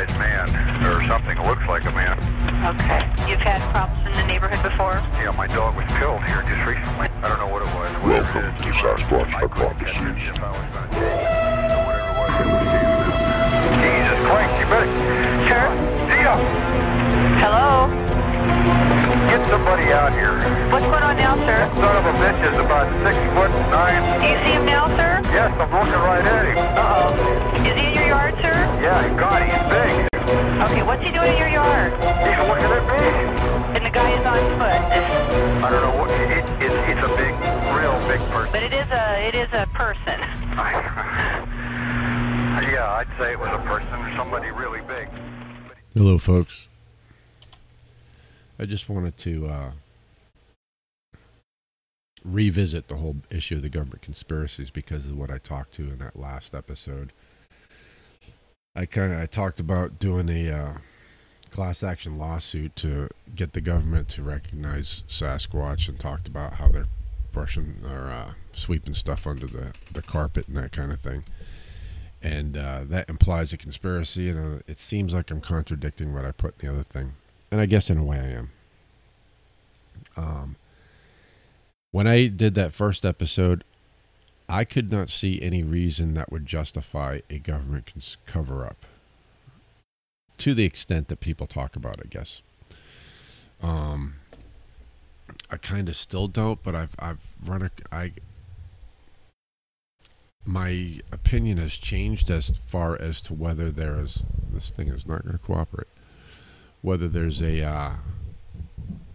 A good-sized man, or something. It looks like a man. Okay. You've had problems in the neighborhood before? Yeah, my dog was killed here just recently. I don't know what it was. Welcome it is, to Sasquatch I couldn't catch it Hypotheses. if I was gonna take it. So whatever it was, it was Jesus. Jesus Christ, you better... Sure. Dia, Hello? get somebody out here. What's going on now, sir? Son of a bitch is about six foot nine. Do you see him now, sir? Yes, I'm looking right at him. Uh-oh. Is he in your yard, sir? Yeah, God, he's big. Okay, what's he doing in your yard? He's looking at me. And the guy is on foot. I don't know what. It, it, it's a big, real big person. But it is a it is a person. yeah, I'd say it was a person or somebody really big. Hello, folks. I just wanted to uh, revisit the whole issue of the government conspiracies because of what I talked to in that last episode. I kind of I talked about doing a uh, class action lawsuit to get the government to recognize Sasquatch and talked about how they're brushing or uh, sweeping stuff under the, the carpet and that kind of thing and uh, that implies a conspiracy. And uh, it seems like I'm contradicting what I put in the other thing, and I guess in a way I am. Um, when I did that first episode, I could not see any reason that would justify a government cover up. To the extent that people talk about, I guess. Um, I kind of still don't, but I've I've run a I my opinion has changed as far as to whether there is this thing is not going to cooperate whether there's a uh,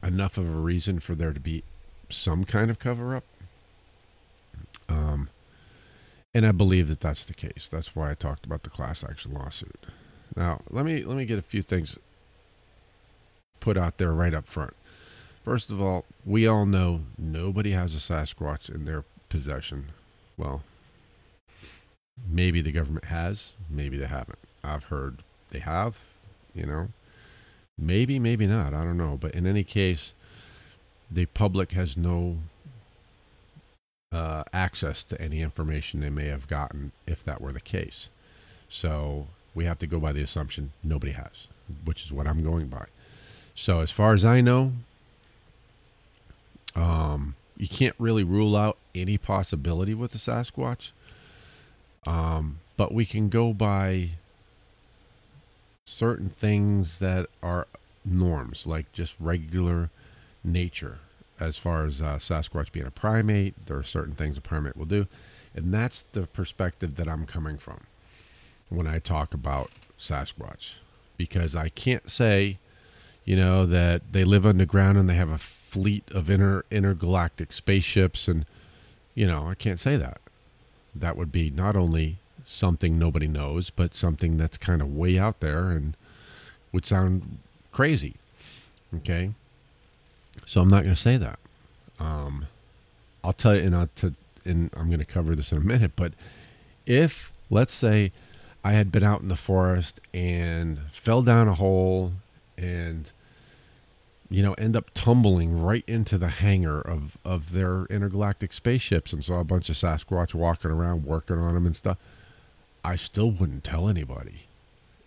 enough of a reason for there to be some kind of cover up um and i believe that that's the case that's why i talked about the class action lawsuit now let me let me get a few things put out there right up front first of all we all know nobody has a sasquatch in their possession well maybe the government has, maybe they haven't. I've heard they have, you know. Maybe, maybe not. I don't know. But in any case, the public has no uh, access to any information they may have gotten if that were the case. So we have to go by the assumption nobody has, which is what I'm going by. So as far as I know, um, you can't really rule out any possibility with the Sasquatch. Um, but we can go by certain things that are norms, like just regular nature. As far as uh, Sasquatch being a primate, there are certain things a primate will do. And that's the perspective that I'm coming from when I talk about Sasquatch. Because I can't say, you know, that they live underground and they have a fleet of inter intergalactic spaceships and you know, I can't say that that would be not only something nobody knows, but something that's kind of way out there and would sound crazy. Okay. So I'm not going to say that. Um, I'll tell you, and, I'll t- and I'm going to cover this in a minute, but if, let's say, I had been out in the forest and fell down a hole and you know, end up tumbling right into the hangar of, of their intergalactic spaceships and saw a bunch of Sasquatch walking around working on them and stuff, I still wouldn't tell anybody.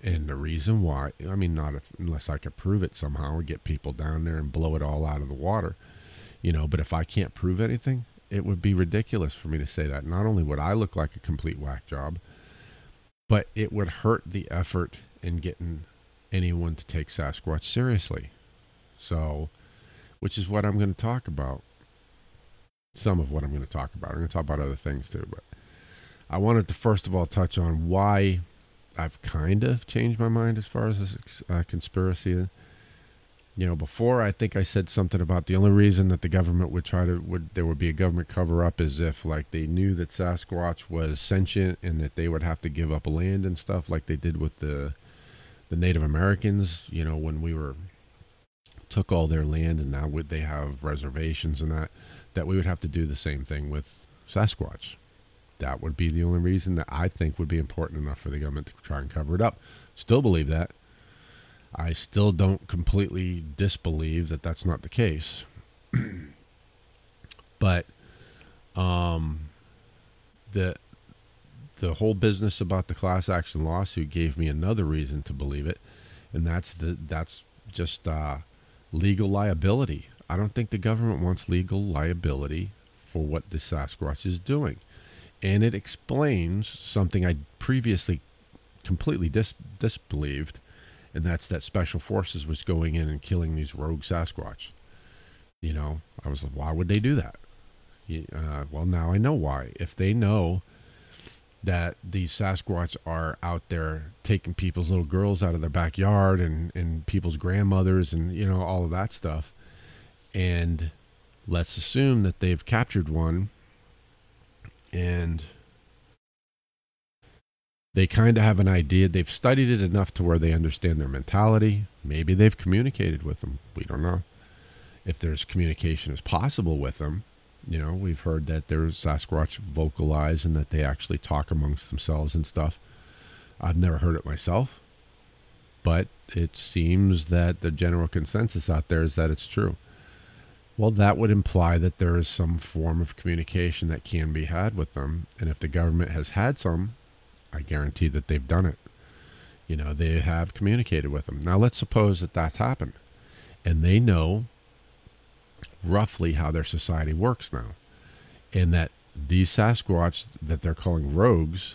And the reason why, I mean, not if, unless I could prove it somehow or get people down there and blow it all out of the water, you know, but if I can't prove anything, it would be ridiculous for me to say that. Not only would I look like a complete whack job, but it would hurt the effort in getting anyone to take Sasquatch seriously. So, which is what I'm going to talk about. Some of what I'm going to talk about. I'm going to talk about other things too, but I wanted to first of all touch on why I've kind of changed my mind as far as this uh, conspiracy. You know, before I think I said something about the only reason that the government would try to would there would be a government cover up is if like they knew that Sasquatch was sentient and that they would have to give up land and stuff like they did with the the Native Americans. You know, when we were took all their land and now would they have reservations and that that we would have to do the same thing with Sasquatch. That would be the only reason that I think would be important enough for the government to try and cover it up. Still believe that. I still don't completely disbelieve that that's not the case. but um the the whole business about the class action lawsuit gave me another reason to believe it, and that's the that's just uh, legal liability. I don't think the government wants legal liability for what the Sasquatch is doing, and it explains something I previously completely dis- disbelieved, and that's that special forces was going in and killing these rogue Sasquatch. You know, I was like, why would they do that? Uh, well, now I know why. If they know that these Sasquatch are out there taking people's little girls out of their backyard and, and people's grandmothers and, you know, all of that stuff. And let's assume that they've captured one and they kind of have an idea. They've studied it enough to where they understand their mentality. Maybe they've communicated with them. We don't know. If there's communication is possible with them, you know, we've heard that there's Sasquatch vocalize and that they actually talk amongst themselves and stuff. I've never heard it myself, but it seems that the general consensus out there is that it's true. Well, that would imply that there is some form of communication that can be had with them. And if the government has had some, I guarantee that they've done it. You know, they have communicated with them. Now, let's suppose that that's happened and they know roughly how their society works now. And that these Sasquatch that they're calling rogues,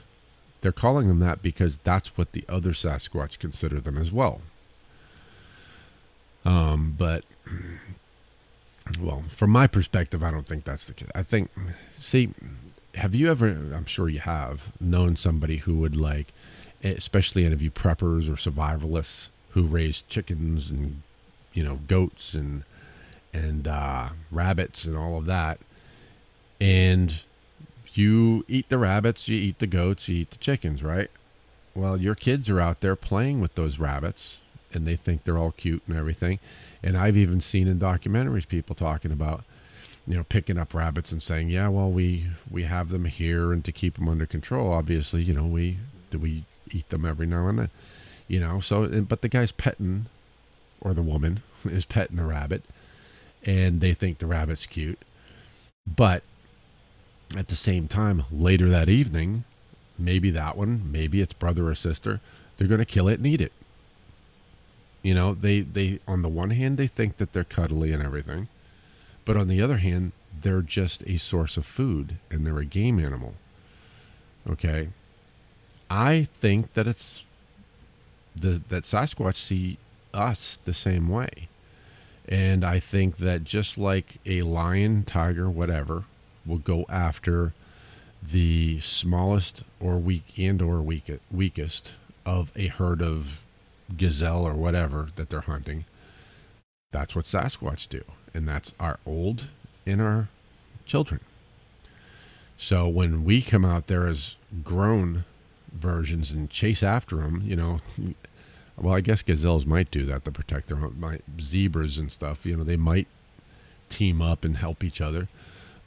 they're calling them that because that's what the other Sasquatch consider them as well. Um, but well, from my perspective, I don't think that's the case. I think, see, have you ever? I'm sure you have known somebody who would like, especially you preppers or survivalists who raise chickens and you know goats and and uh, rabbits and all of that, and you eat the rabbits, you eat the goats, you eat the chickens, right? Well, your kids are out there playing with those rabbits, and they think they're all cute and everything. And I've even seen in documentaries people talking about, you know, picking up rabbits and saying, "Yeah, well, we we have them here, and to keep them under control, obviously, you know, we we eat them every now and then, you know." So, but the guy's petting, or the woman is petting the rabbit, and they think the rabbit's cute, but at the same time, later that evening, maybe that one, maybe its brother or sister, they're going to kill it and eat it. You know, they they on the one hand they think that they're cuddly and everything, but on the other hand, they're just a source of food and they're a game animal. Okay? I think that it's the that Sasquatch see us the same way. And I think that just like a lion, tiger, whatever, will go after the smallest or weak and or weak, weakest of a herd of gazelle or whatever that they're hunting. That's what Sasquatch do, and that's our old and our children. So when we come out there as grown versions and chase after them, you know, well, I guess gazelles might do that to protect their own. My zebras and stuff, you know, they might team up and help each other.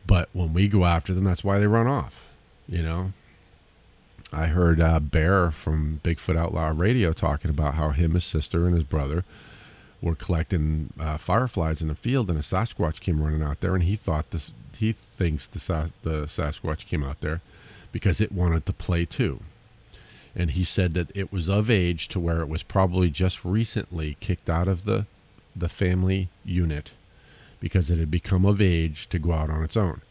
But when we go after them, that's why they run off. You know, I heard uh, Bear from Bigfoot Outlaw Radio talking about how him, his sister, and his brother were collecting uh, fireflies in the field, and a Sasquatch came running out there, and he thought this. He thinks the the Sasquatch came out there because it wanted to play too, and he said that it was of age to where it was probably just recently kicked out of the the family unit because it had become of age to go out on its own.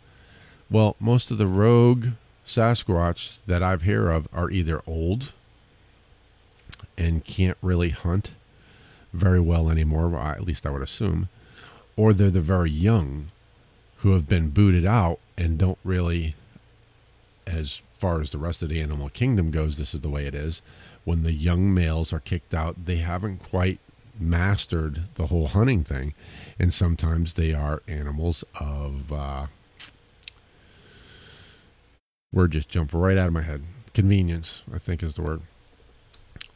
Well, most of the rogue Sasquatch that I've heard of are either old and can't really hunt very well anymore, at least I would assume, or they're the very young who have been booted out and don't really, as far as the rest of the animal kingdom goes, this is the way it is. When the young males are kicked out, they haven't quite mastered the whole hunting thing, and sometimes they are animals of. Uh, word just jumped right out of my head. Convenience, I think, is the word.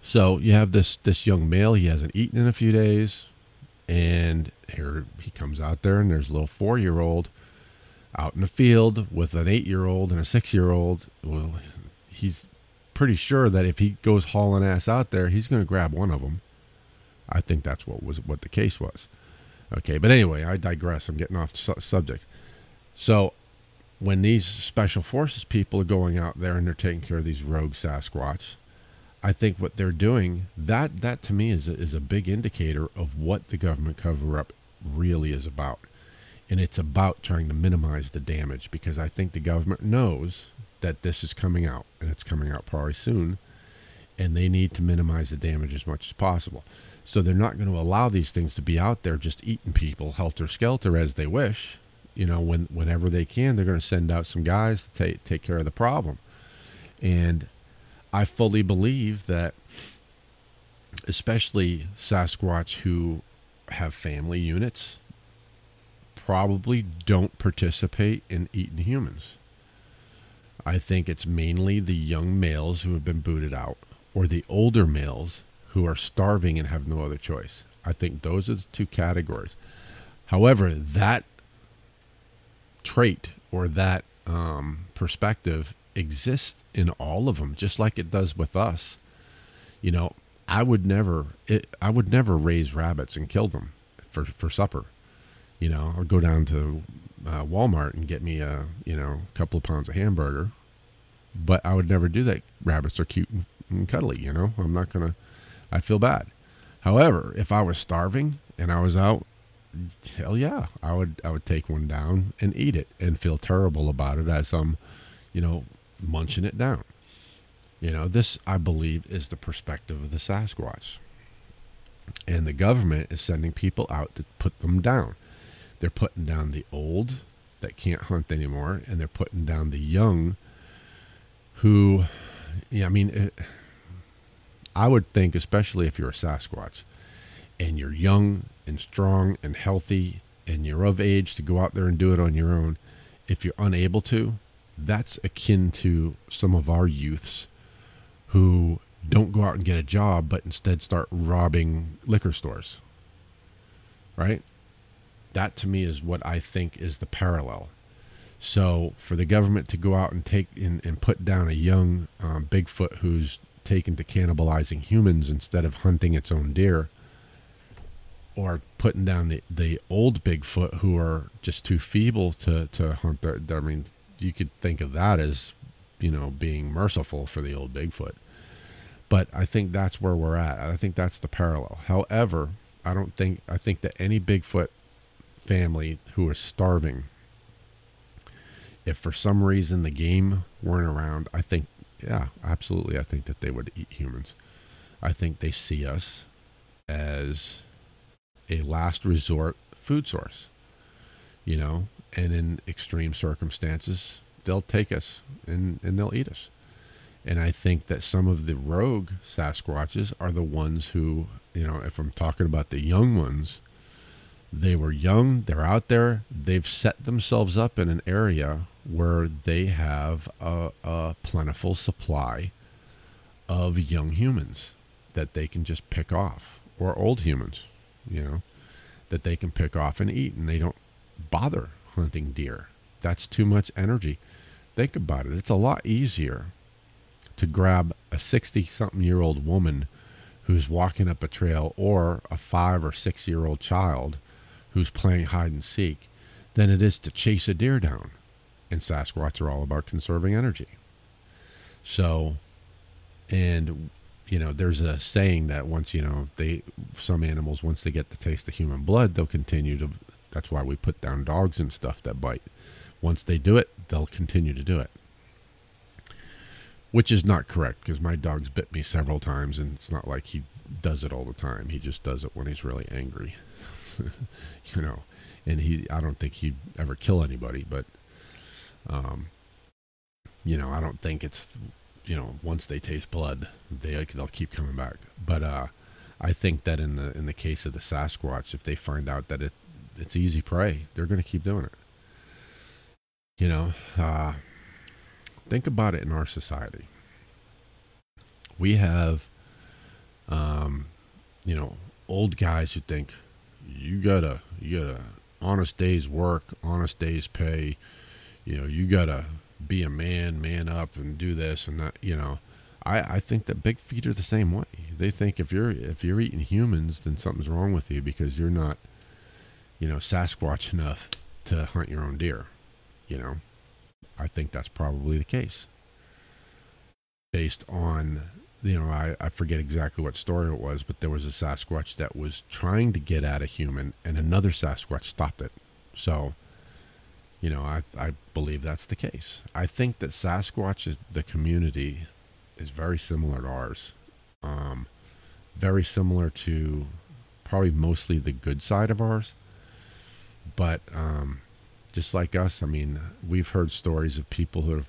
So you have this this young male. He hasn't eaten in a few days, and here he comes out there, and there's a little four year old out in the field with an eight year old and a six year old. Well, he's pretty sure that if he goes hauling ass out there, he's going to grab one of them. I think that's what was what the case was. Okay, but anyway, I digress. I'm getting off su- subject. So when these special forces people are going out there and they're taking care of these rogue Sasquatch, I think what they're doing that that to me is a, is a big indicator of what the government cover up really is about, and it's about trying to minimize the damage because I think the government knows that this is coming out and it's coming out probably soon, and they need to minimize the damage as much as possible. So they're not going to allow these things to be out there just eating people helter skelter as they wish. You know, when whenever they can, they're going to send out some guys to take take care of the problem, and I fully believe that, especially Sasquatch who have family units, probably don't participate in eating humans. I think it's mainly the young males who have been booted out or the older males who are starving and have no other choice. I think those are the two categories. However, that trait or that um, perspective exists in all of them, just like it does with us. You know, I would never, it, I would never raise rabbits and kill them for for supper. You know, or go down to uh, Walmart and get me a you know couple of pounds of hamburger. But I would never do that. Rabbits are cute and cuddly. You know, I'm not gonna. I feel bad. However, if I was starving and I was out, hell yeah, I would I would take one down and eat it and feel terrible about it as I'm, you know, munching it down. You know, this I believe is the perspective of the Sasquatch. And the government is sending people out to put them down. They're putting down the old that can't hunt anymore, and they're putting down the young who, yeah, I mean, it, I would think, especially if you're a Sasquatch and you're young and strong and healthy and you're of age to go out there and do it on your own, if you're unable to, that's akin to some of our youths who don't go out and get a job, but instead start robbing liquor stores. Right? That to me is what I think is the parallel. So for the government to go out and take in and put down a young um, Bigfoot who's taken to cannibalizing humans instead of hunting its own deer, or putting down the, the old Bigfoot who are just too feeble to, to hunt their, I mean, you could think of that as, you know, being merciful for the old Bigfoot. But I think that's where we're at. I think that's the parallel. However, I don't think I think that any Bigfoot family who is starving, if for some reason the game weren't around, I think yeah, absolutely. I think that they would eat humans. I think they see us as a last resort food source. You know, and in extreme circumstances, they'll take us and, and they'll eat us. And I think that some of the rogue Sasquatches are the ones who, you know, if I'm talking about the young ones, they were young, they're out there, they've set themselves up in an area where they have a, a plentiful supply of young humans that they can just pick off, or old humans, you know, that they can pick off and eat, and they don't bother hunting deer. That's too much energy. Think about it. It's a lot easier to grab a 60 something year old woman who's walking up a trail or a five or six year old child who's playing hide and seek than it is to chase a deer down. And Sasquatch are all about conserving energy. So, and you know, there's a saying that once you know they some animals once they get the taste of human blood, they'll continue to that's why we put down dogs and stuff that bite. Once they do it, they'll continue to do it. Which is not correct because my dog's bit me several times and it's not like he does it all the time. He just does it when he's really angry. you know, and he I don't think he'd ever kill anybody, but um you know, I don't think it's you know, once they taste blood, they they'll keep coming back. But uh I think that in the in the case of the Sasquatch, if they find out that it it's easy prey. They're going to keep doing it. You know, uh, think about it in our society. We have, um, you know, old guys who think you gotta, you gotta honest day's work, honest day's pay. You know, you gotta be a man, man up, and do this and that. You know, I I think that big feet are the same way. They think if you're if you're eating humans, then something's wrong with you because you're not you know, Sasquatch enough to hunt your own deer, you know. I think that's probably the case. Based on, you know, I, I forget exactly what story it was, but there was a Sasquatch that was trying to get at a human and another Sasquatch stopped it. So, you know, I, I believe that's the case. I think that Sasquatch is the community is very similar to ours. Um, very similar to probably mostly the good side of ours. But um, just like us, I mean, we've heard stories of people who have,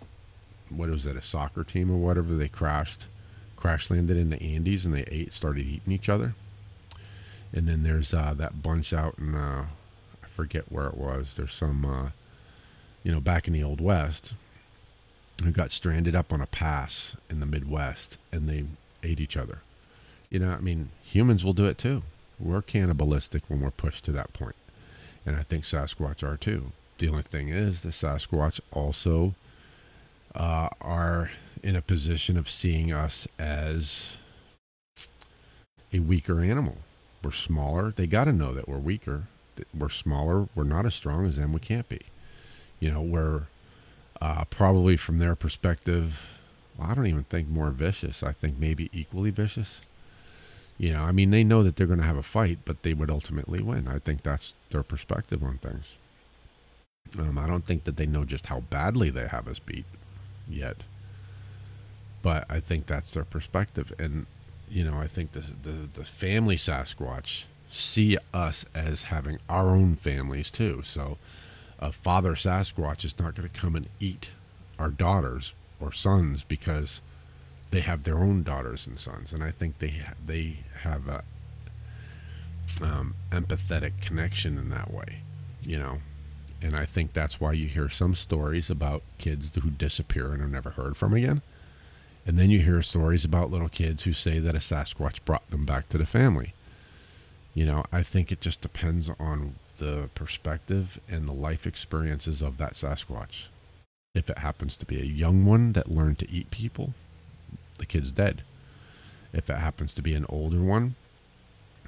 what was it, a soccer team or whatever, they crashed, crash landed in the Andes and they ate, started eating each other. And then there's uh, that bunch out in, uh, I forget where it was. There's some, uh, you know, back in the Old West who got stranded up on a pass in the Midwest and they ate each other. You know, I mean, humans will do it too. We're cannibalistic when we're pushed to that point. And I think Sasquatch are too. The only thing is, the Sasquatch also uh, are in a position of seeing us as a weaker animal. We're smaller. They got to know that we're weaker. We're smaller. We're not as strong as them. We can't be. You know, we're uh, probably from their perspective, well, I don't even think more vicious. I think maybe equally vicious. You know, I mean, they know that they're going to have a fight, but they would ultimately win. I think that's their perspective on things. Um, I don't think that they know just how badly they have us beat yet, but I think that's their perspective. And you know, I think the the, the family Sasquatch see us as having our own families too. So, a father Sasquatch is not going to come and eat our daughters or sons because they have their own daughters and sons, and I think they they have a um, empathetic connection in that way, you know. And I think that's why you hear some stories about kids who disappear and are never heard from again. And then you hear stories about little kids who say that a Sasquatch brought them back to the family. You know, I think it just depends on the perspective and the life experiences of that Sasquatch. If it happens to be a young one that learned to eat people, the kid's dead. If it happens to be an older one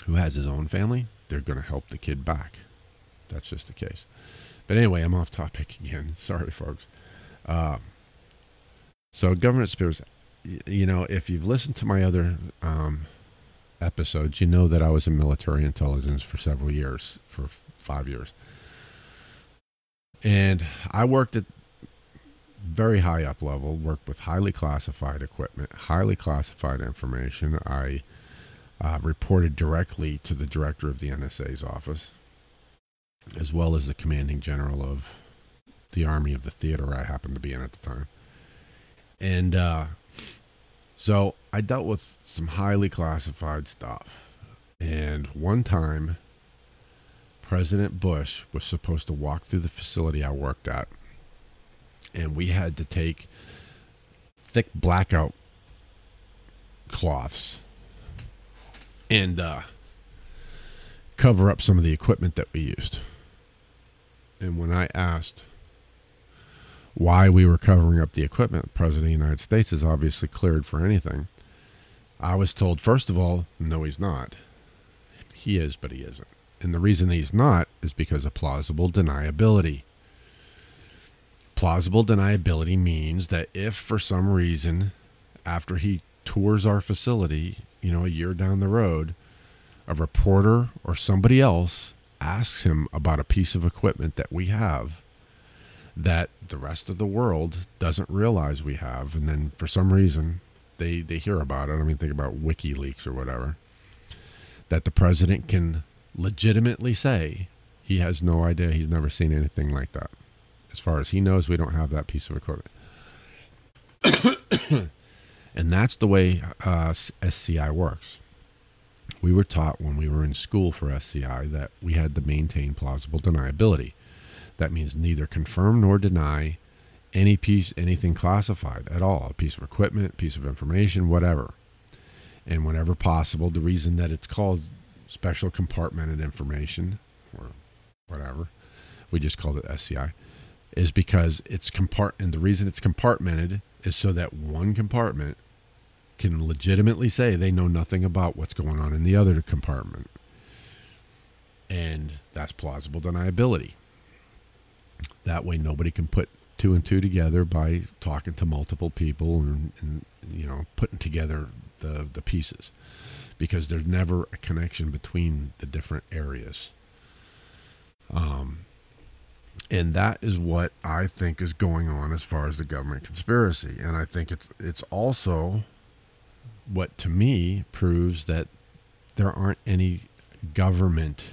who has his own family, they're going to help the kid back. That's just the case. But anyway, I'm off topic again. Sorry, folks. Uh, so, government spirits, you know, if you've listened to my other um, episodes, you know that I was in military intelligence for several years, for five years. And I worked at very high up level, worked with highly classified equipment, highly classified information. I uh, reported directly to the director of the NSA's office, as well as the commanding general of the army of the theater I happened to be in at the time. And uh, so I dealt with some highly classified stuff. And one time, President Bush was supposed to walk through the facility I worked at, and we had to take thick blackout cloths and uh, cover up some of the equipment that we used. And when I asked why we were covering up the equipment, the President of the United States is obviously cleared for anything. I was told, first of all, no, he's not. He is, but he isn't. And the reason he's not is because of plausible deniability. Plausible deniability means that if for some reason, after he tours our facility, you know, a year down the road, a reporter or somebody else asks him about a piece of equipment that we have that the rest of the world doesn't realize we have, and then for some reason they they hear about it. I mean, think about WikiLeaks or whatever. That the president can legitimately say he has no idea. He's never seen anything like that. As far as he knows, we don't have that piece of equipment. and that's the way uh, SCI works. We were taught when we were in school for SCI that we had to maintain plausible deniability. That means neither confirm nor deny any piece, anything classified at all, a piece of equipment, piece of information, whatever. And whenever possible, the reason that it's called special compartmented information or whatever, we just called it SCI, is because it's compart and the reason it's compartmented is so that one compartment can legitimately say they know nothing about what's going on in the other compartment. And that's plausible deniability. That way nobody can put two and two together by talking to multiple people and, and you know putting together the the pieces because there's never a connection between the different areas. Um, and that is what I think is going on as far as the government conspiracy, and I think it's it's also what to me proves that there aren't any government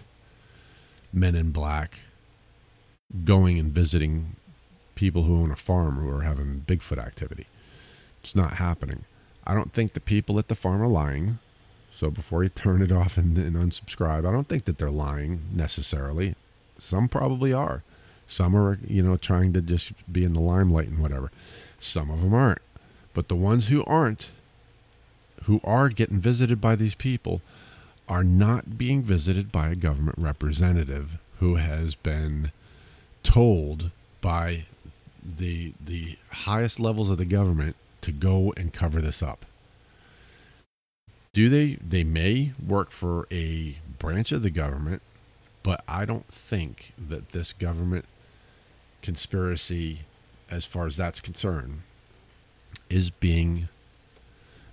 men in black going and visiting people who own a farm who are having Bigfoot activity. It's not happening. I don't think the people at the farm are lying. So before you turn it off and, and unsubscribe, I don't think that they're lying necessarily. Some probably are. Some are, you know, trying to just be in the limelight and whatever. Some of them aren't. But the ones who aren't, who are getting visited by these people, are not being visited by a government representative who has been told by the the highest levels of the government to go and cover this up. Do they they may work for a branch of the government, but I don't think that this government conspiracy as far as that's concerned is being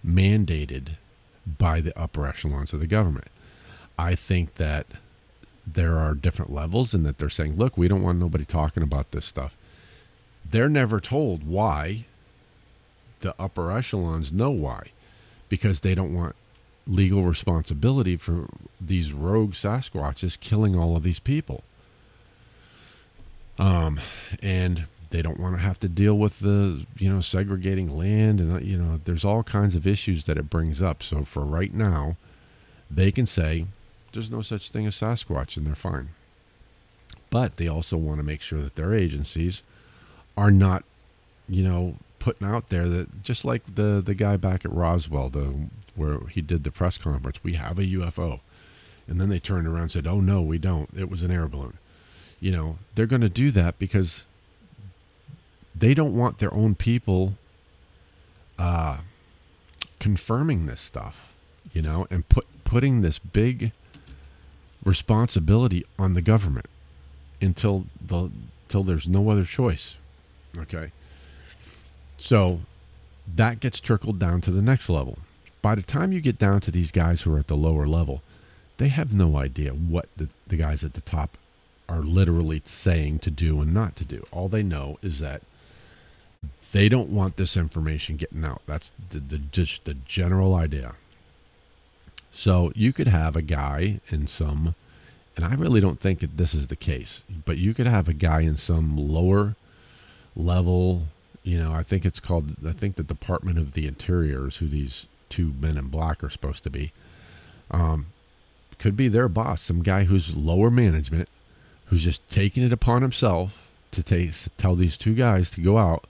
mandated by the upper echelons of the government. I think that there are different levels and that they're saying, look, we don't want nobody talking about this stuff. They're never told why. The upper echelons know why because they don't want legal responsibility for these rogue Sasquatches killing all of these people. Um, and they don't want to have to deal with the, you know, segregating land and, uh, you know, there's all kinds of issues that it brings up. So for right now, they can say there's no such thing as Sasquatch and they're fine. But they also want to make sure that their agencies are not, you know, putting out there that just like the the guy back at Roswell, the where he did the press conference, we have a UFO. And then they turned around and said, "Oh no, we don't. It was an air balloon." You know, they're going to do that because they don't want their own people uh, confirming this stuff, you know, and put putting this big responsibility on the government until the until there's no other choice. Okay. So that gets trickled down to the next level. By the time you get down to these guys who are at the lower level, they have no idea what the, the guys at the top are literally saying to do and not to do. All they know is that they don't want this information getting out. That's the, the just the general idea. So you could have a guy in some, and I really don't think that this is the case, but you could have a guy in some lower level. You know, I think it's called. I think the Department of the Interior is who these two men in black are supposed to be. Um, could be their boss, some guy who's lower management, who's just taking it upon himself to take, tell these two guys to go out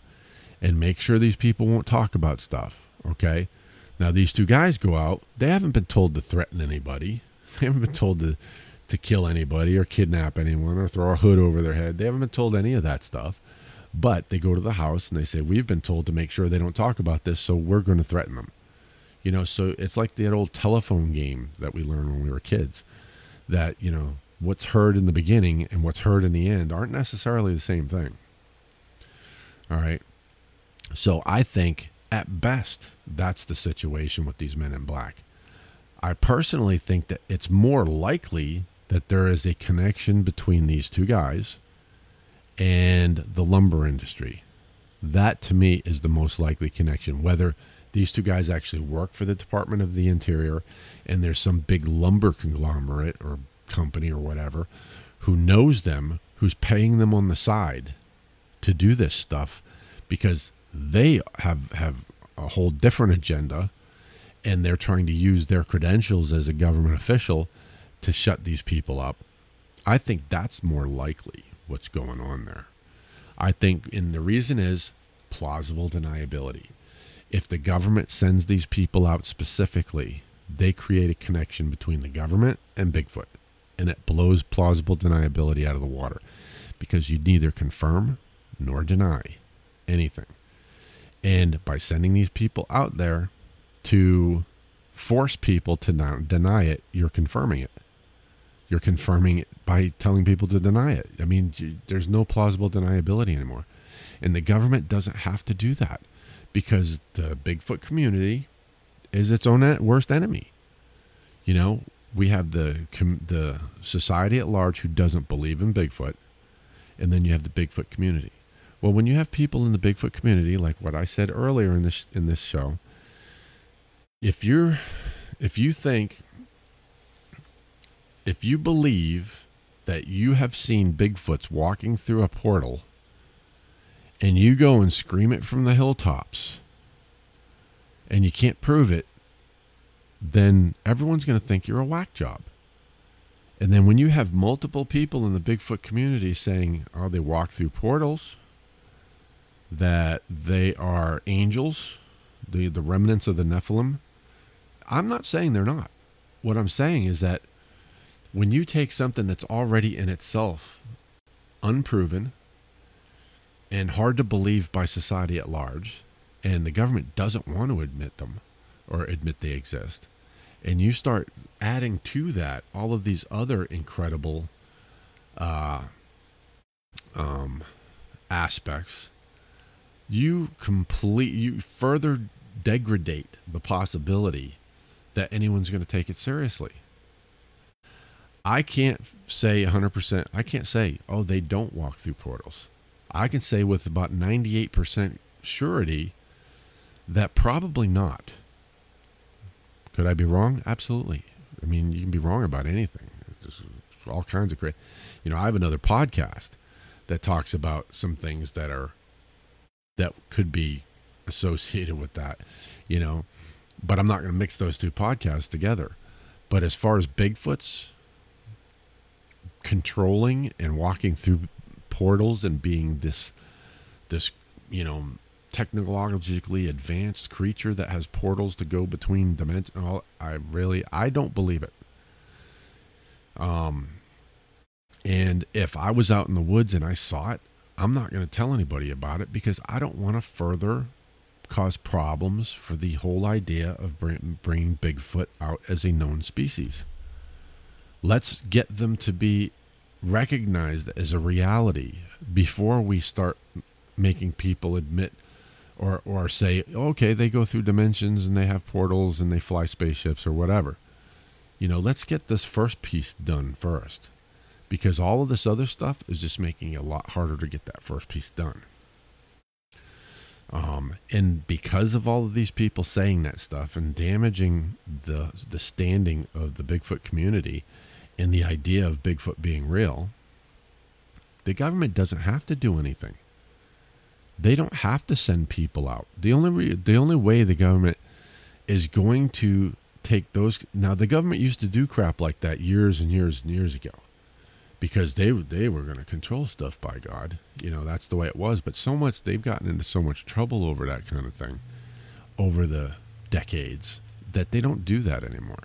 and make sure these people won't talk about stuff. Okay. Now these two guys go out. They haven't been told to threaten anybody. They haven't been told to to kill anybody or kidnap anyone or throw a hood over their head. They haven't been told any of that stuff. But they go to the house and they say, "We've been told to make sure they don't talk about this, so we're going to threaten them." You know, so it's like that old telephone game that we learned when we were kids. That you know, what's heard in the beginning and what's heard in the end aren't necessarily the same thing. All right. So I think at best that's the situation with these men in black. I personally think that it's more likely that there is a connection between these two guys and the lumber industry. That to me is the most likely connection. Whether these two guys actually work for the Department of the Interior and there's some big lumber conglomerate or company or whatever who knows them, who's paying them on the side to do this stuff because they have have a whole different agenda and they're trying to use their credentials as a government official to shut these people up. I think that's more likely what's going on there. I think and the reason is plausible deniability. If the government sends these people out specifically, they create a connection between the government and Bigfoot and it blows plausible deniability out of the water because you neither confirm nor deny anything. And by sending these people out there to force people to not deny it, you're confirming it. You're confirming it by telling people to deny it. I mean, there's no plausible deniability anymore. And the government doesn't have to do that because the Bigfoot community is its own worst enemy. You know, we have the the society at large who doesn't believe in Bigfoot, and then you have the Bigfoot community. Well, when you have people in the Bigfoot community, like what I said earlier in this in this show, if you're if you think if you believe that you have seen Bigfoots walking through a portal and you go and scream it from the hilltops and you can't prove it, then everyone's going to think you're a whack job. And then when you have multiple people in the Bigfoot community saying, oh, they walk through portals, that they are angels, the, the remnants of the Nephilim, I'm not saying they're not. What I'm saying is that when you take something that's already in itself unproven and hard to believe by society at large, and the government doesn't want to admit them or admit they exist, and you start adding to that all of these other incredible uh, um, aspects, you complete you further degrade the possibility that anyone's going to take it seriously. I can't say 100%. I can't say, oh, they don't walk through portals. I can say with about 98% surety that probably not. Could I be wrong? Absolutely. I mean, you can be wrong about anything. There's all kinds of great. You know, I have another podcast that talks about some things that are that could be associated with that, you know, but I'm not going to mix those two podcasts together. But as far as Bigfoot's controlling and walking through portals and being this this you know technologically advanced creature that has portals to go between dimensions i really i don't believe it. Um and if i was out in the woods and i saw it i'm not going to tell anybody about it because i don't want to further cause problems for the whole idea of bringing bigfoot out as a known species let's get them to be recognized as a reality before we start making people admit or or say okay they go through dimensions and they have portals and they fly spaceships or whatever. You know let's get this first piece done first because all of this other stuff is just making it a lot harder to get that first piece done. Um, and because of all of these people saying that stuff and damaging the the standing of the Bigfoot community and the idea of Bigfoot being real, the government doesn't have to do anything. They don't have to send people out. The only re- the only way the government is going to take those now the government used to do crap like that years and years and years ago because they they were going to control stuff by god you know that's the way it was but so much they've gotten into so much trouble over that kind of thing over the decades that they don't do that anymore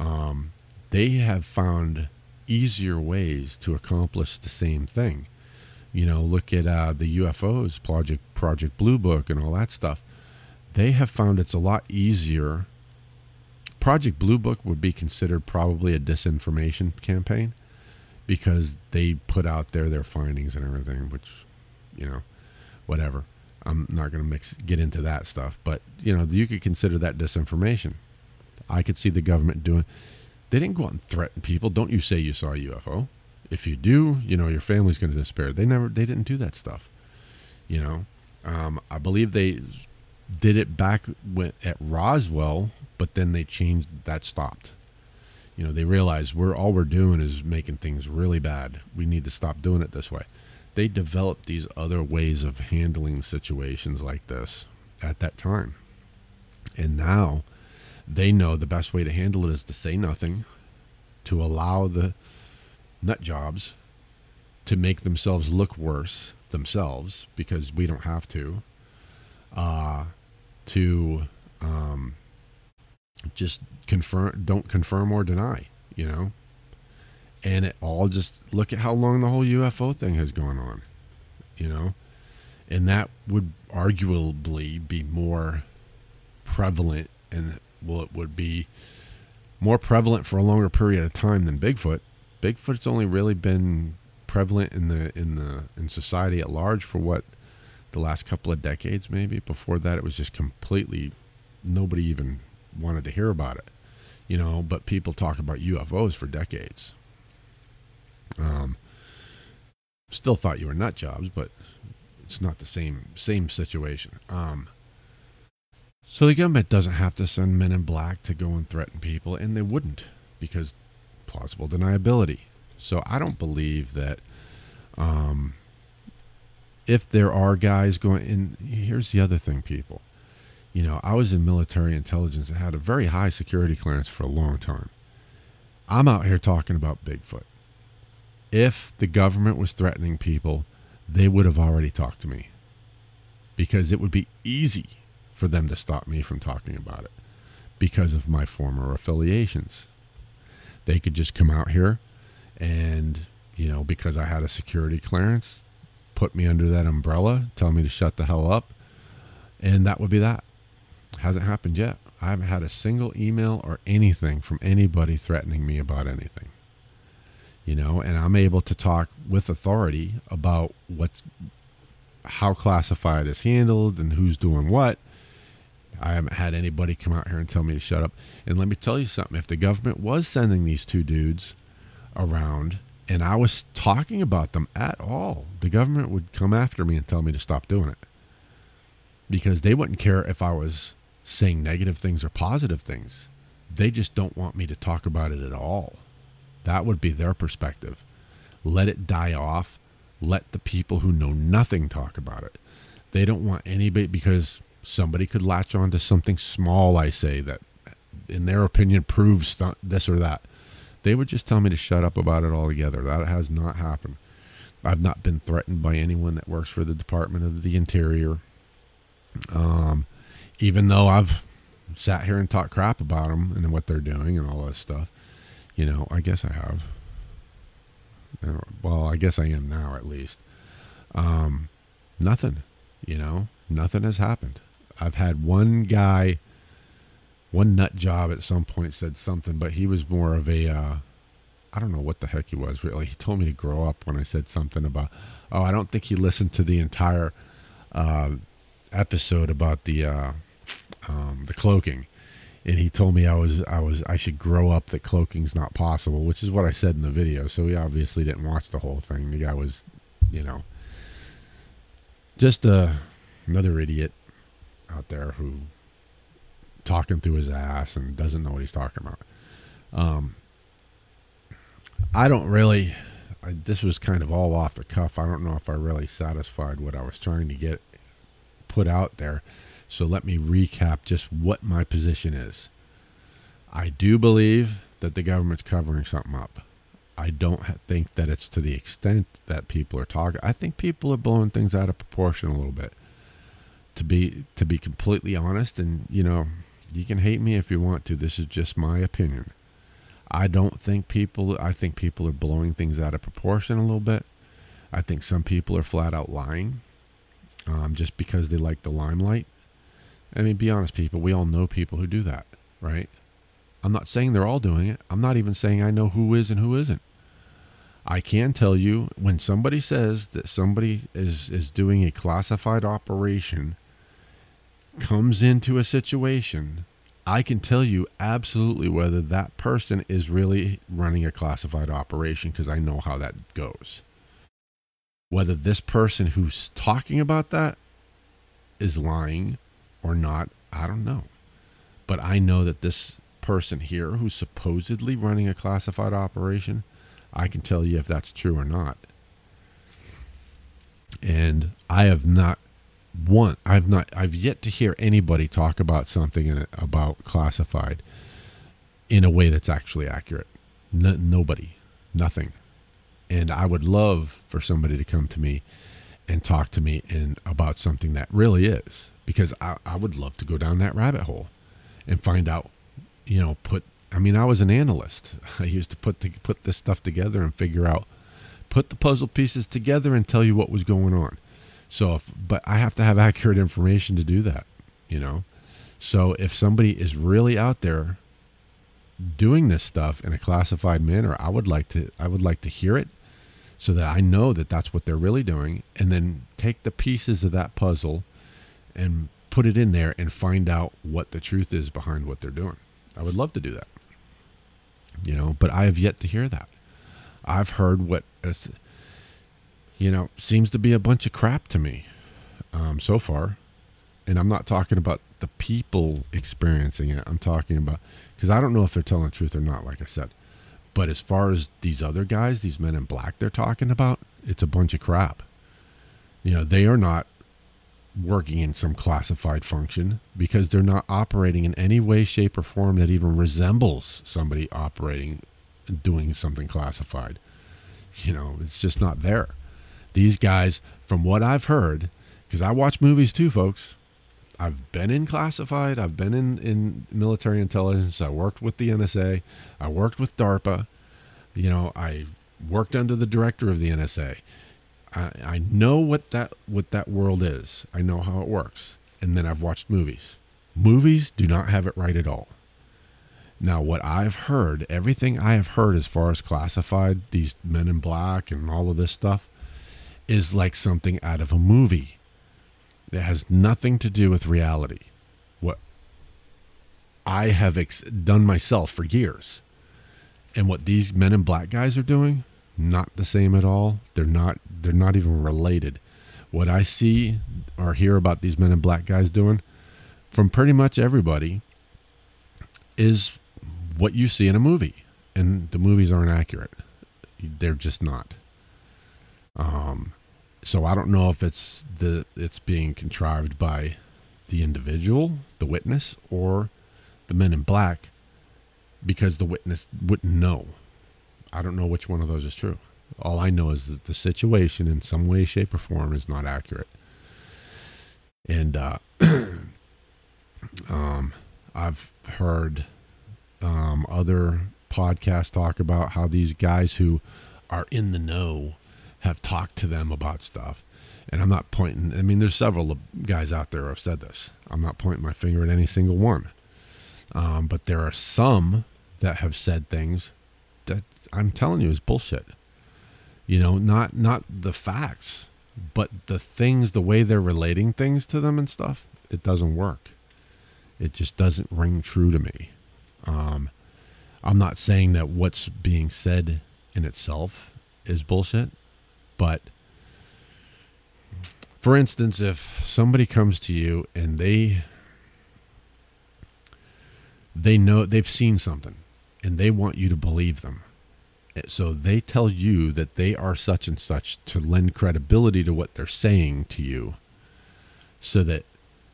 um, they have found easier ways to accomplish the same thing you know look at uh, the ufos project project blue book and all that stuff they have found it's a lot easier project blue book would be considered probably a disinformation campaign because they put out there their findings and everything, which, you know, whatever. I'm not going to mix get into that stuff, but you know, you could consider that disinformation. I could see the government doing. They didn't go out and threaten people. Don't you say you saw a UFO? If you do, you know your family's going to despair. They never. They didn't do that stuff. You know, um, I believe they did it back when, at Roswell, but then they changed. That stopped you know they realized we're all we're doing is making things really bad we need to stop doing it this way they developed these other ways of handling situations like this at that time and now they know the best way to handle it is to say nothing to allow the nut jobs to make themselves look worse themselves because we don't have to uh to um just confirm don't confirm or deny you know? And it all just look at how long the whole ufo thing has gone on you know? And that would arguably be more prevalent and well it would be more prevalent for a longer period of time than bigfoot bigfoot's only really been prevalent in the in the in society at large for what the last couple of decades, maybe. Before that, it was just completely nobody even wanted to hear about it, you know. But people talk about UFOs for decades. Um, still thought you were nut jobs, but it's not the same same situation. Um, so the government doesn't have to send men in black to go and threaten people, and they wouldn't because plausible deniability. So I don't believe that. Um, if there are guys going, and here's the other thing, people. You know, I was in military intelligence and had a very high security clearance for a long time. I'm out here talking about Bigfoot. If the government was threatening people, they would have already talked to me because it would be easy for them to stop me from talking about it because of my former affiliations. They could just come out here and, you know, because I had a security clearance, put me under that umbrella, tell me to shut the hell up, and that would be that. Hasn't happened yet. I haven't had a single email or anything from anybody threatening me about anything. You know, and I'm able to talk with authority about what's how classified is handled and who's doing what. I haven't had anybody come out here and tell me to shut up. And let me tell you something if the government was sending these two dudes around and I was talking about them at all, the government would come after me and tell me to stop doing it. Because they wouldn't care if I was saying negative things or positive things. They just don't want me to talk about it at all. That would be their perspective. Let it die off. Let the people who know nothing talk about it. They don't want anybody because somebody could latch on to something small I say that, in their opinion, proves this or that. They would just tell me to shut up about it altogether. That has not happened. I've not been threatened by anyone that works for the Department of the Interior. Um, even though I've sat here and talked crap about them and what they're doing and all that stuff, you know, I guess I have. Well, I guess I am now at least. Um, nothing, you know, nothing has happened. I've had one guy, one nut job at some point said something, but he was more of a, uh, I don't know what the heck he was really. He told me to grow up when I said something about, oh, I don't think he listened to the entire uh, episode about the uh, um, the cloaking, and he told me I was I was I should grow up that cloaking's not possible, which is what I said in the video. So he obviously didn't watch the whole thing. The guy was, you know, just uh, another idiot out there who talking through his ass and doesn't know what he's talking about. Um, I don't really. I, this was kind of all off the cuff. I don't know if I really satisfied what I was trying to get put out there. So let me recap just what my position is. I do believe that the government's covering something up. I don't think that it's to the extent that people are talking. I think people are blowing things out of proportion a little bit. To be to be completely honest, and you know, you can hate me if you want to. This is just my opinion. I don't think people. I think people are blowing things out of proportion a little bit. I think some people are flat out lying, um, just because they like the limelight. I mean, be honest, people. We all know people who do that, right? I'm not saying they're all doing it. I'm not even saying I know who is and who isn't. I can tell you when somebody says that somebody is is doing a classified operation comes into a situation, I can tell you absolutely whether that person is really running a classified operation because I know how that goes. Whether this person who's talking about that is lying or not, I don't know. But I know that this person here who's supposedly running a classified operation, I can tell you if that's true or not. And I have not one I've not I've yet to hear anybody talk about something in, about classified in a way that's actually accurate. nobody, nothing. And I would love for somebody to come to me and talk to me and about something that really is because I, I would love to go down that rabbit hole and find out, you know, put, I mean, I was an analyst. I used to put, to, put this stuff together and figure out, put the puzzle pieces together and tell you what was going on. So, if, but I have to have accurate information to do that, you know? So if somebody is really out there doing this stuff in a classified manner, I would like to, I would like to hear it so that I know that that's what they're really doing, and then take the pieces of that puzzle and put it in there and find out what the truth is behind what they're doing. I would love to do that. You know, but I have yet to hear that. I've heard what you know, seems to be a bunch of crap to me um, so far. And I'm not talking about the people experiencing it. I'm talking about, because I don't know if they're telling the truth or not, like I said. But as far as these other guys, these men in black they're talking about, it's a bunch of crap. You know, they are not working in some classified function because they're not operating in any way, shape, or form that even resembles somebody operating doing something classified. You know, it's just not there. These guys, from what I've heard, because I watch movies too, folks. I've been in classified. I've been in, in military intelligence. I worked with the NSA. I worked with DARPA. You know, I worked under the director of the NSA. I, I know what that what that world is. I know how it works. And then I've watched movies. Movies do not have it right at all. Now, what I've heard, everything I have heard as far as classified, these men in black and all of this stuff, is like something out of a movie. It has nothing to do with reality. What I have ex- done myself for years. And what these men in black guys are doing, not the same at all. They're not they're not even related. What I see or hear about these men in black guys doing from pretty much everybody is what you see in a movie. And the movies aren't accurate. They're just not. Um so I don't know if it's the it's being contrived by the individual, the witness, or the men in black because the witness wouldn't know. I don't know which one of those is true. All I know is that the situation in some way, shape, or form is not accurate. And uh, um, I've heard um, other podcasts talk about how these guys who are in the know have talked to them about stuff. And I'm not pointing, I mean, there's several guys out there who have said this. I'm not pointing my finger at any single one. Um, but there are some that have said things that I'm telling you is bullshit. You know, not not the facts, but the things, the way they're relating things to them and stuff, it doesn't work. It just doesn't ring true to me. Um, I'm not saying that what's being said in itself is bullshit, but for instance, if somebody comes to you and they they know they've seen something and they want you to believe them. Eh, so they tell you that they are such and such to lend credibility to what they're saying to you so that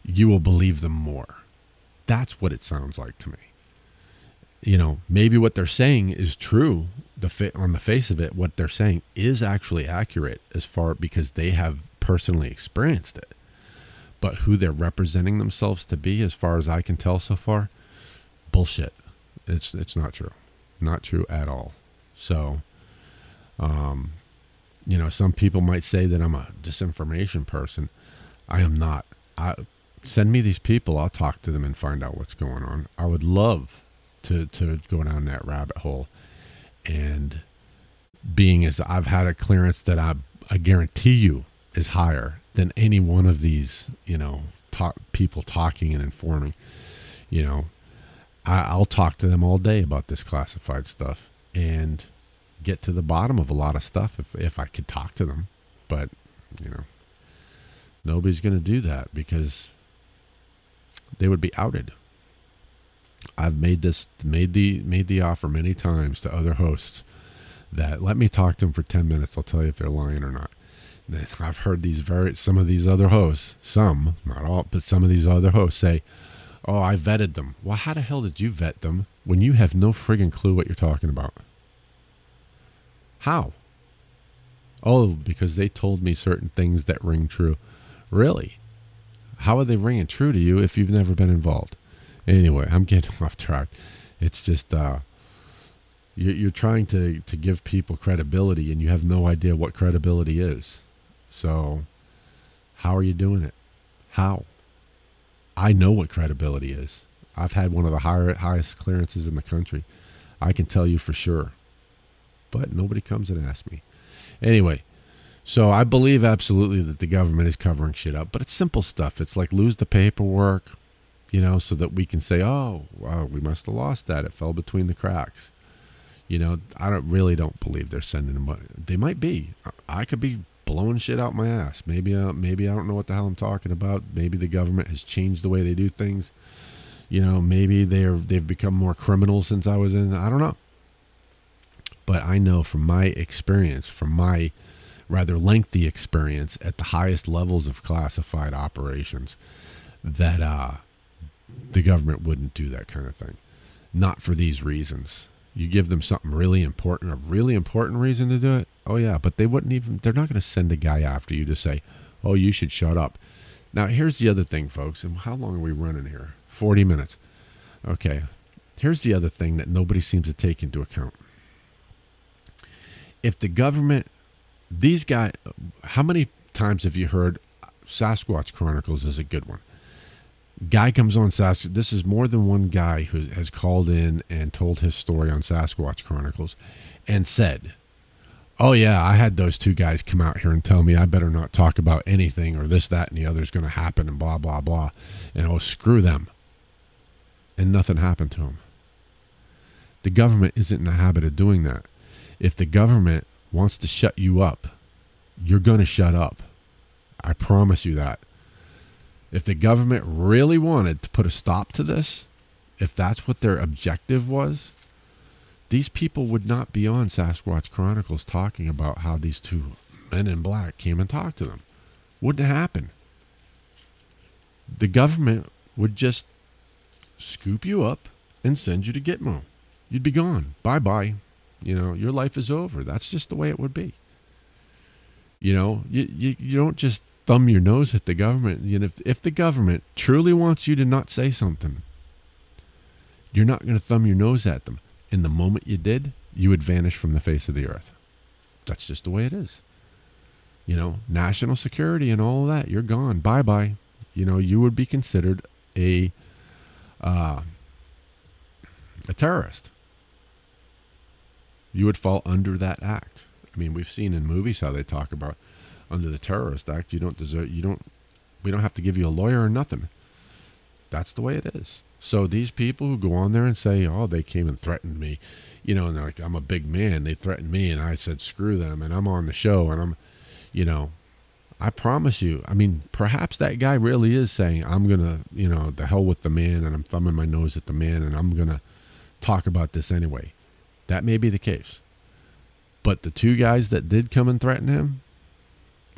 you will believe them more. That's what it sounds like to me. You know, maybe what they're saying is true. The on the face of it, what they're saying is actually accurate as far because they have personally experienced it. But who they're representing themselves to be, as far as I can tell so far, bullshit. It's it's not true, not true at all. So, um, you know, some people might say that I'm a disinformation person. I am not. I send me these people. I'll talk to them and find out what's going on. I would love to to go down that rabbit hole, and being as I've had a clearance that I I guarantee you is higher than any one of these you know talk, people talking and informing. You know, I, I'll talk to them all day about this classified stuff and get to the bottom of a lot of stuff if, if I could talk to them. But, you know, nobody's going to do that because they would be outed. I've made this made the made the offer many times to other hosts that let me talk to them for 10 minutes. I'll tell you if they're lying or not. And I've heard these very some of these other hosts, some, not all, but some of these other hosts say, Oh, I vetted them. Well, how the hell did you vet them when you have no friggin' clue what you're talking about? How? Oh, because they told me certain things that ring true. Really? How are they ringing true to you if you've never been involved? Anyway, I'm getting off track. It's just uh, you're, you're trying to, to give people credibility and you have no idea what credibility is. So, how are you doing it? How? I know what credibility is. I've had one of the higher, highest clearances in the country. I can tell you for sure. But nobody comes and asks me. Anyway, so I believe absolutely that the government is covering shit up, but it's simple stuff. It's like lose the paperwork, you know, so that we can say, "Oh, wow, we must have lost that. It fell between the cracks." You know, I don't really don't believe they're sending them. money. They might be. I could be blowing shit out my ass. Maybe, uh, maybe I don't know what the hell I'm talking about. Maybe the government has changed the way they do things. You know, maybe they're they've become more criminal since I was in. I don't know. But I know from my experience, from my rather lengthy experience at the highest levels of classified operations, that uh, the government wouldn't do that kind of thing. Not for these reasons. You give them something really important, a really important reason to do it. Oh yeah, but they wouldn't even. They're not going to send a guy after you to say, "Oh, you should shut up." Now here's the other thing, folks. And how long are we running here? Forty minutes. Okay. Here's the other thing that nobody seems to take into account. If the government, these guys, how many times have you heard Sasquatch Chronicles is a good one? Guy comes on Sasquatch. This is more than one guy who has called in and told his story on Sasquatch Chronicles and said, Oh, yeah, I had those two guys come out here and tell me I better not talk about anything or this, that, and the other is going to happen and blah, blah, blah. And oh, screw them. And nothing happened to him. The government isn't in the habit of doing that. If the government wants to shut you up, you're going to shut up. I promise you that. If the government really wanted to put a stop to this, if that's what their objective was, these people would not be on Sasquatch Chronicles talking about how these two men in black came and talked to them. Wouldn't happen. The government would just scoop you up and send you to Gitmo. You'd be gone. Bye bye. You know, your life is over. That's just the way it would be. You know, you, you, you don't just thumb your nose at the government. Know, if, if the government truly wants you to not say something, you're not going to thumb your nose at them. And the moment you did, you would vanish from the face of the earth. That's just the way it is. You know, national security and all that, you're gone. Bye bye. You know, you would be considered a uh, a terrorist. You would fall under that act. I mean, we've seen in movies how they talk about under the terrorist act you don't deserve you don't we don't have to give you a lawyer or nothing. That's the way it is. So these people who go on there and say oh they came and threatened me you know and they're like i'm a big man they threatened me and i said screw them and i'm on the show and i'm you know i promise you i mean perhaps that guy really is saying i'm gonna you know the hell with the man and i'm thumbing my nose at the man and i'm gonna talk about this anyway. That may be the case. But the two guys that did come and threaten him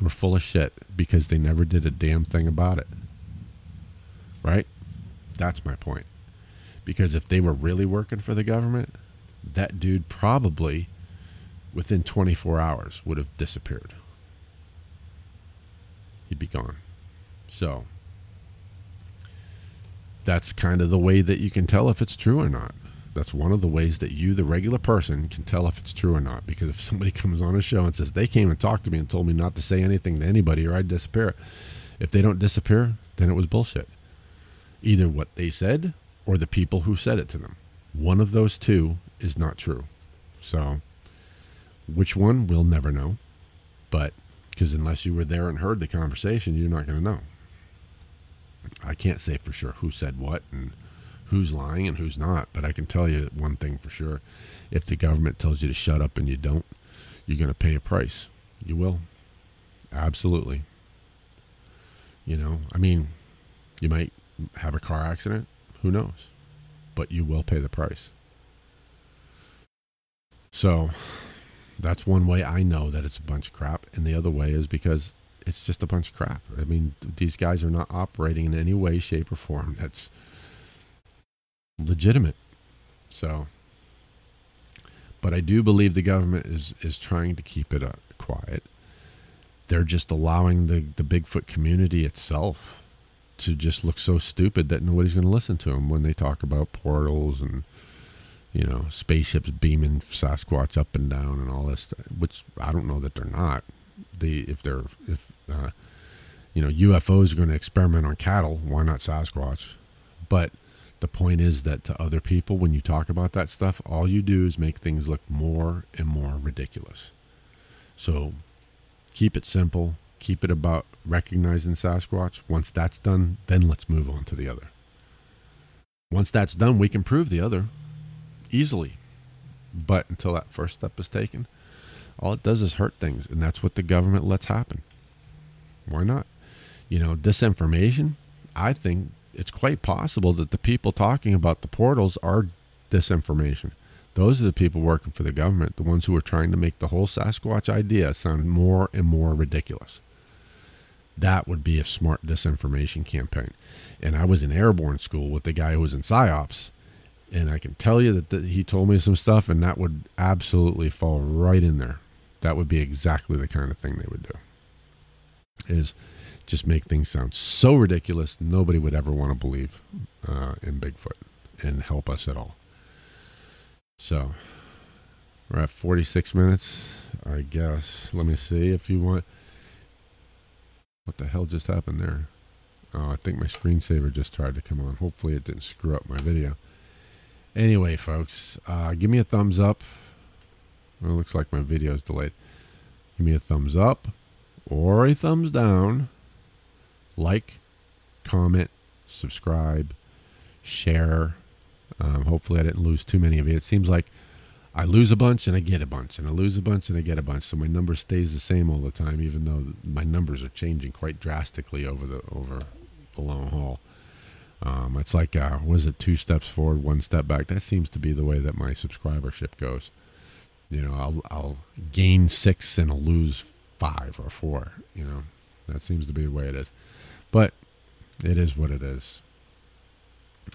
were full of shit because they never did a damn thing about it. Right? That's my point. Because if they were really working for the government, that dude probably within 24 hours would have disappeared. He'd be gone. So that's kind of the way that you can tell if it's true or not. That's one of the ways that you, the regular person, can tell if it's true or not. Because if somebody comes on a show and says they came and talked to me and told me not to say anything to anybody or I'd disappear, if they don't disappear, then it was bullshit. Either what they said or the people who said it to them. One of those two is not true. So, which one, we'll never know. But, because unless you were there and heard the conversation, you're not going to know. I can't say for sure who said what and who's lying and who's not. But I can tell you one thing for sure. If the government tells you to shut up and you don't, you're going to pay a price. You will. Absolutely. You know, I mean, you might have a car accident. Who knows? But you will pay the price. So that's one way I know that it's a bunch of crap. And the other way is because it's just a bunch of crap. I mean, these guys are not operating in any way, shape, or form that's legitimate. So, but I do believe the government is is trying to keep it uh, quiet. They're just allowing the the Bigfoot community itself to just look so stupid that nobody's going to listen to them when they talk about portals and you know spaceships beaming Sasquatch up and down and all this. Which I don't know that they're not. They if they're if uh, you know UFOs are going to experiment on cattle, why not Sasquatch? But the point is that to other people, when you talk about that stuff, all you do is make things look more and more ridiculous. So keep it simple. Keep it about recognizing Sasquatch. Once that's done, then let's move on to the other. Once that's done, we can prove the other easily. But until that first step is taken, all it does is hurt things. And that's what the government lets happen. Why not? You know, disinformation, I think it's quite possible that the people talking about the portals are disinformation. Those are the people working for the government, the ones who are trying to make the whole Sasquatch idea sound more and more ridiculous. That would be a smart disinformation campaign. And I was in airborne school with the guy who was in PSYOPs. And I can tell you that th- he told me some stuff, and that would absolutely fall right in there. That would be exactly the kind of thing they would do. Is just make things sound so ridiculous nobody would ever want to believe uh, in Bigfoot and help us at all. So we're at 46 minutes, I guess. Let me see if you want. What the hell just happened there? Oh, I think my screensaver just tried to come on. Hopefully, it didn't screw up my video. Anyway, folks, uh, give me a thumbs up. Well, it looks like my video is delayed. Give me a thumbs up or a thumbs down. Like, comment, subscribe, share. Um, hopefully, I didn't lose too many of you. It seems like I lose a bunch and I get a bunch, and I lose a bunch and I get a bunch. So my number stays the same all the time, even though my numbers are changing quite drastically over the over the long haul. Um, it's like uh, was it two steps forward, one step back? That seems to be the way that my subscribership goes. You know, I'll I'll gain six and I'll lose five or four. You know, that seems to be the way it is. It is what it is.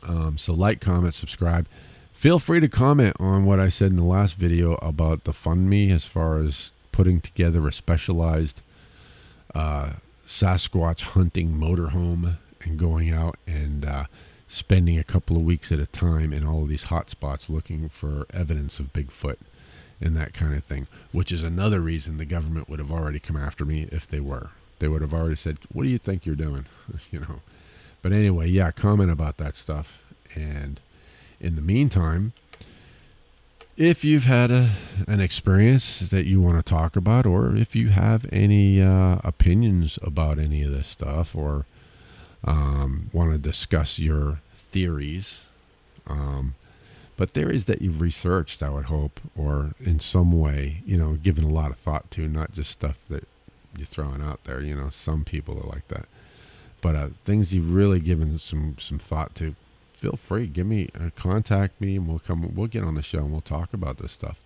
Um, so like, comment, subscribe. Feel free to comment on what I said in the last video about the fund me as far as putting together a specialized uh, Sasquatch hunting motorhome and going out and uh, spending a couple of weeks at a time in all of these hot spots looking for evidence of Bigfoot and that kind of thing, which is another reason the government would have already come after me if they were. They would have already said, "What do you think you're doing?" you know. But anyway, yeah, comment about that stuff. And in the meantime, if you've had a, an experience that you want to talk about, or if you have any uh, opinions about any of this stuff, or um, want to discuss your theories, um, but theories that you've researched, I would hope, or in some way, you know, given a lot of thought to, not just stuff that you're throwing out there. You know, some people are like that, but uh, things you've really given some some thought to. Feel free, give me uh, contact me, and we'll come. We'll get on the show and we'll talk about this stuff.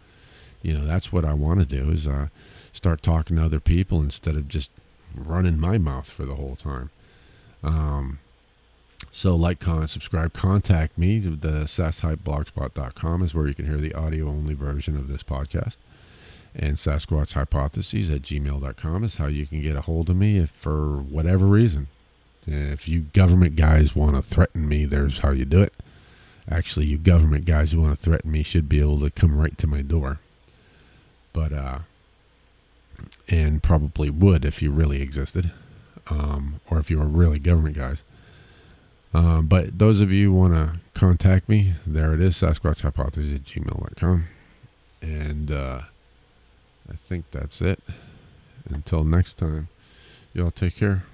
You know, that's what I want to do is uh, start talking to other people instead of just running my mouth for the whole time. Um, so like, comment, subscribe, contact me. The sashypeblogspot.com is where you can hear the audio only version of this podcast. And Sasquatch Hypotheses at gmail.com is how you can get a hold of me if for whatever reason. If you government guys want to threaten me, there's how you do it. Actually, you government guys who want to threaten me should be able to come right to my door. But, uh, and probably would if you really existed, um, or if you were really government guys. Um, but those of you want to contact me, there it is, Sasquatch Hypothesis at gmail.com. And uh, I think that's it. Until next time, y'all take care.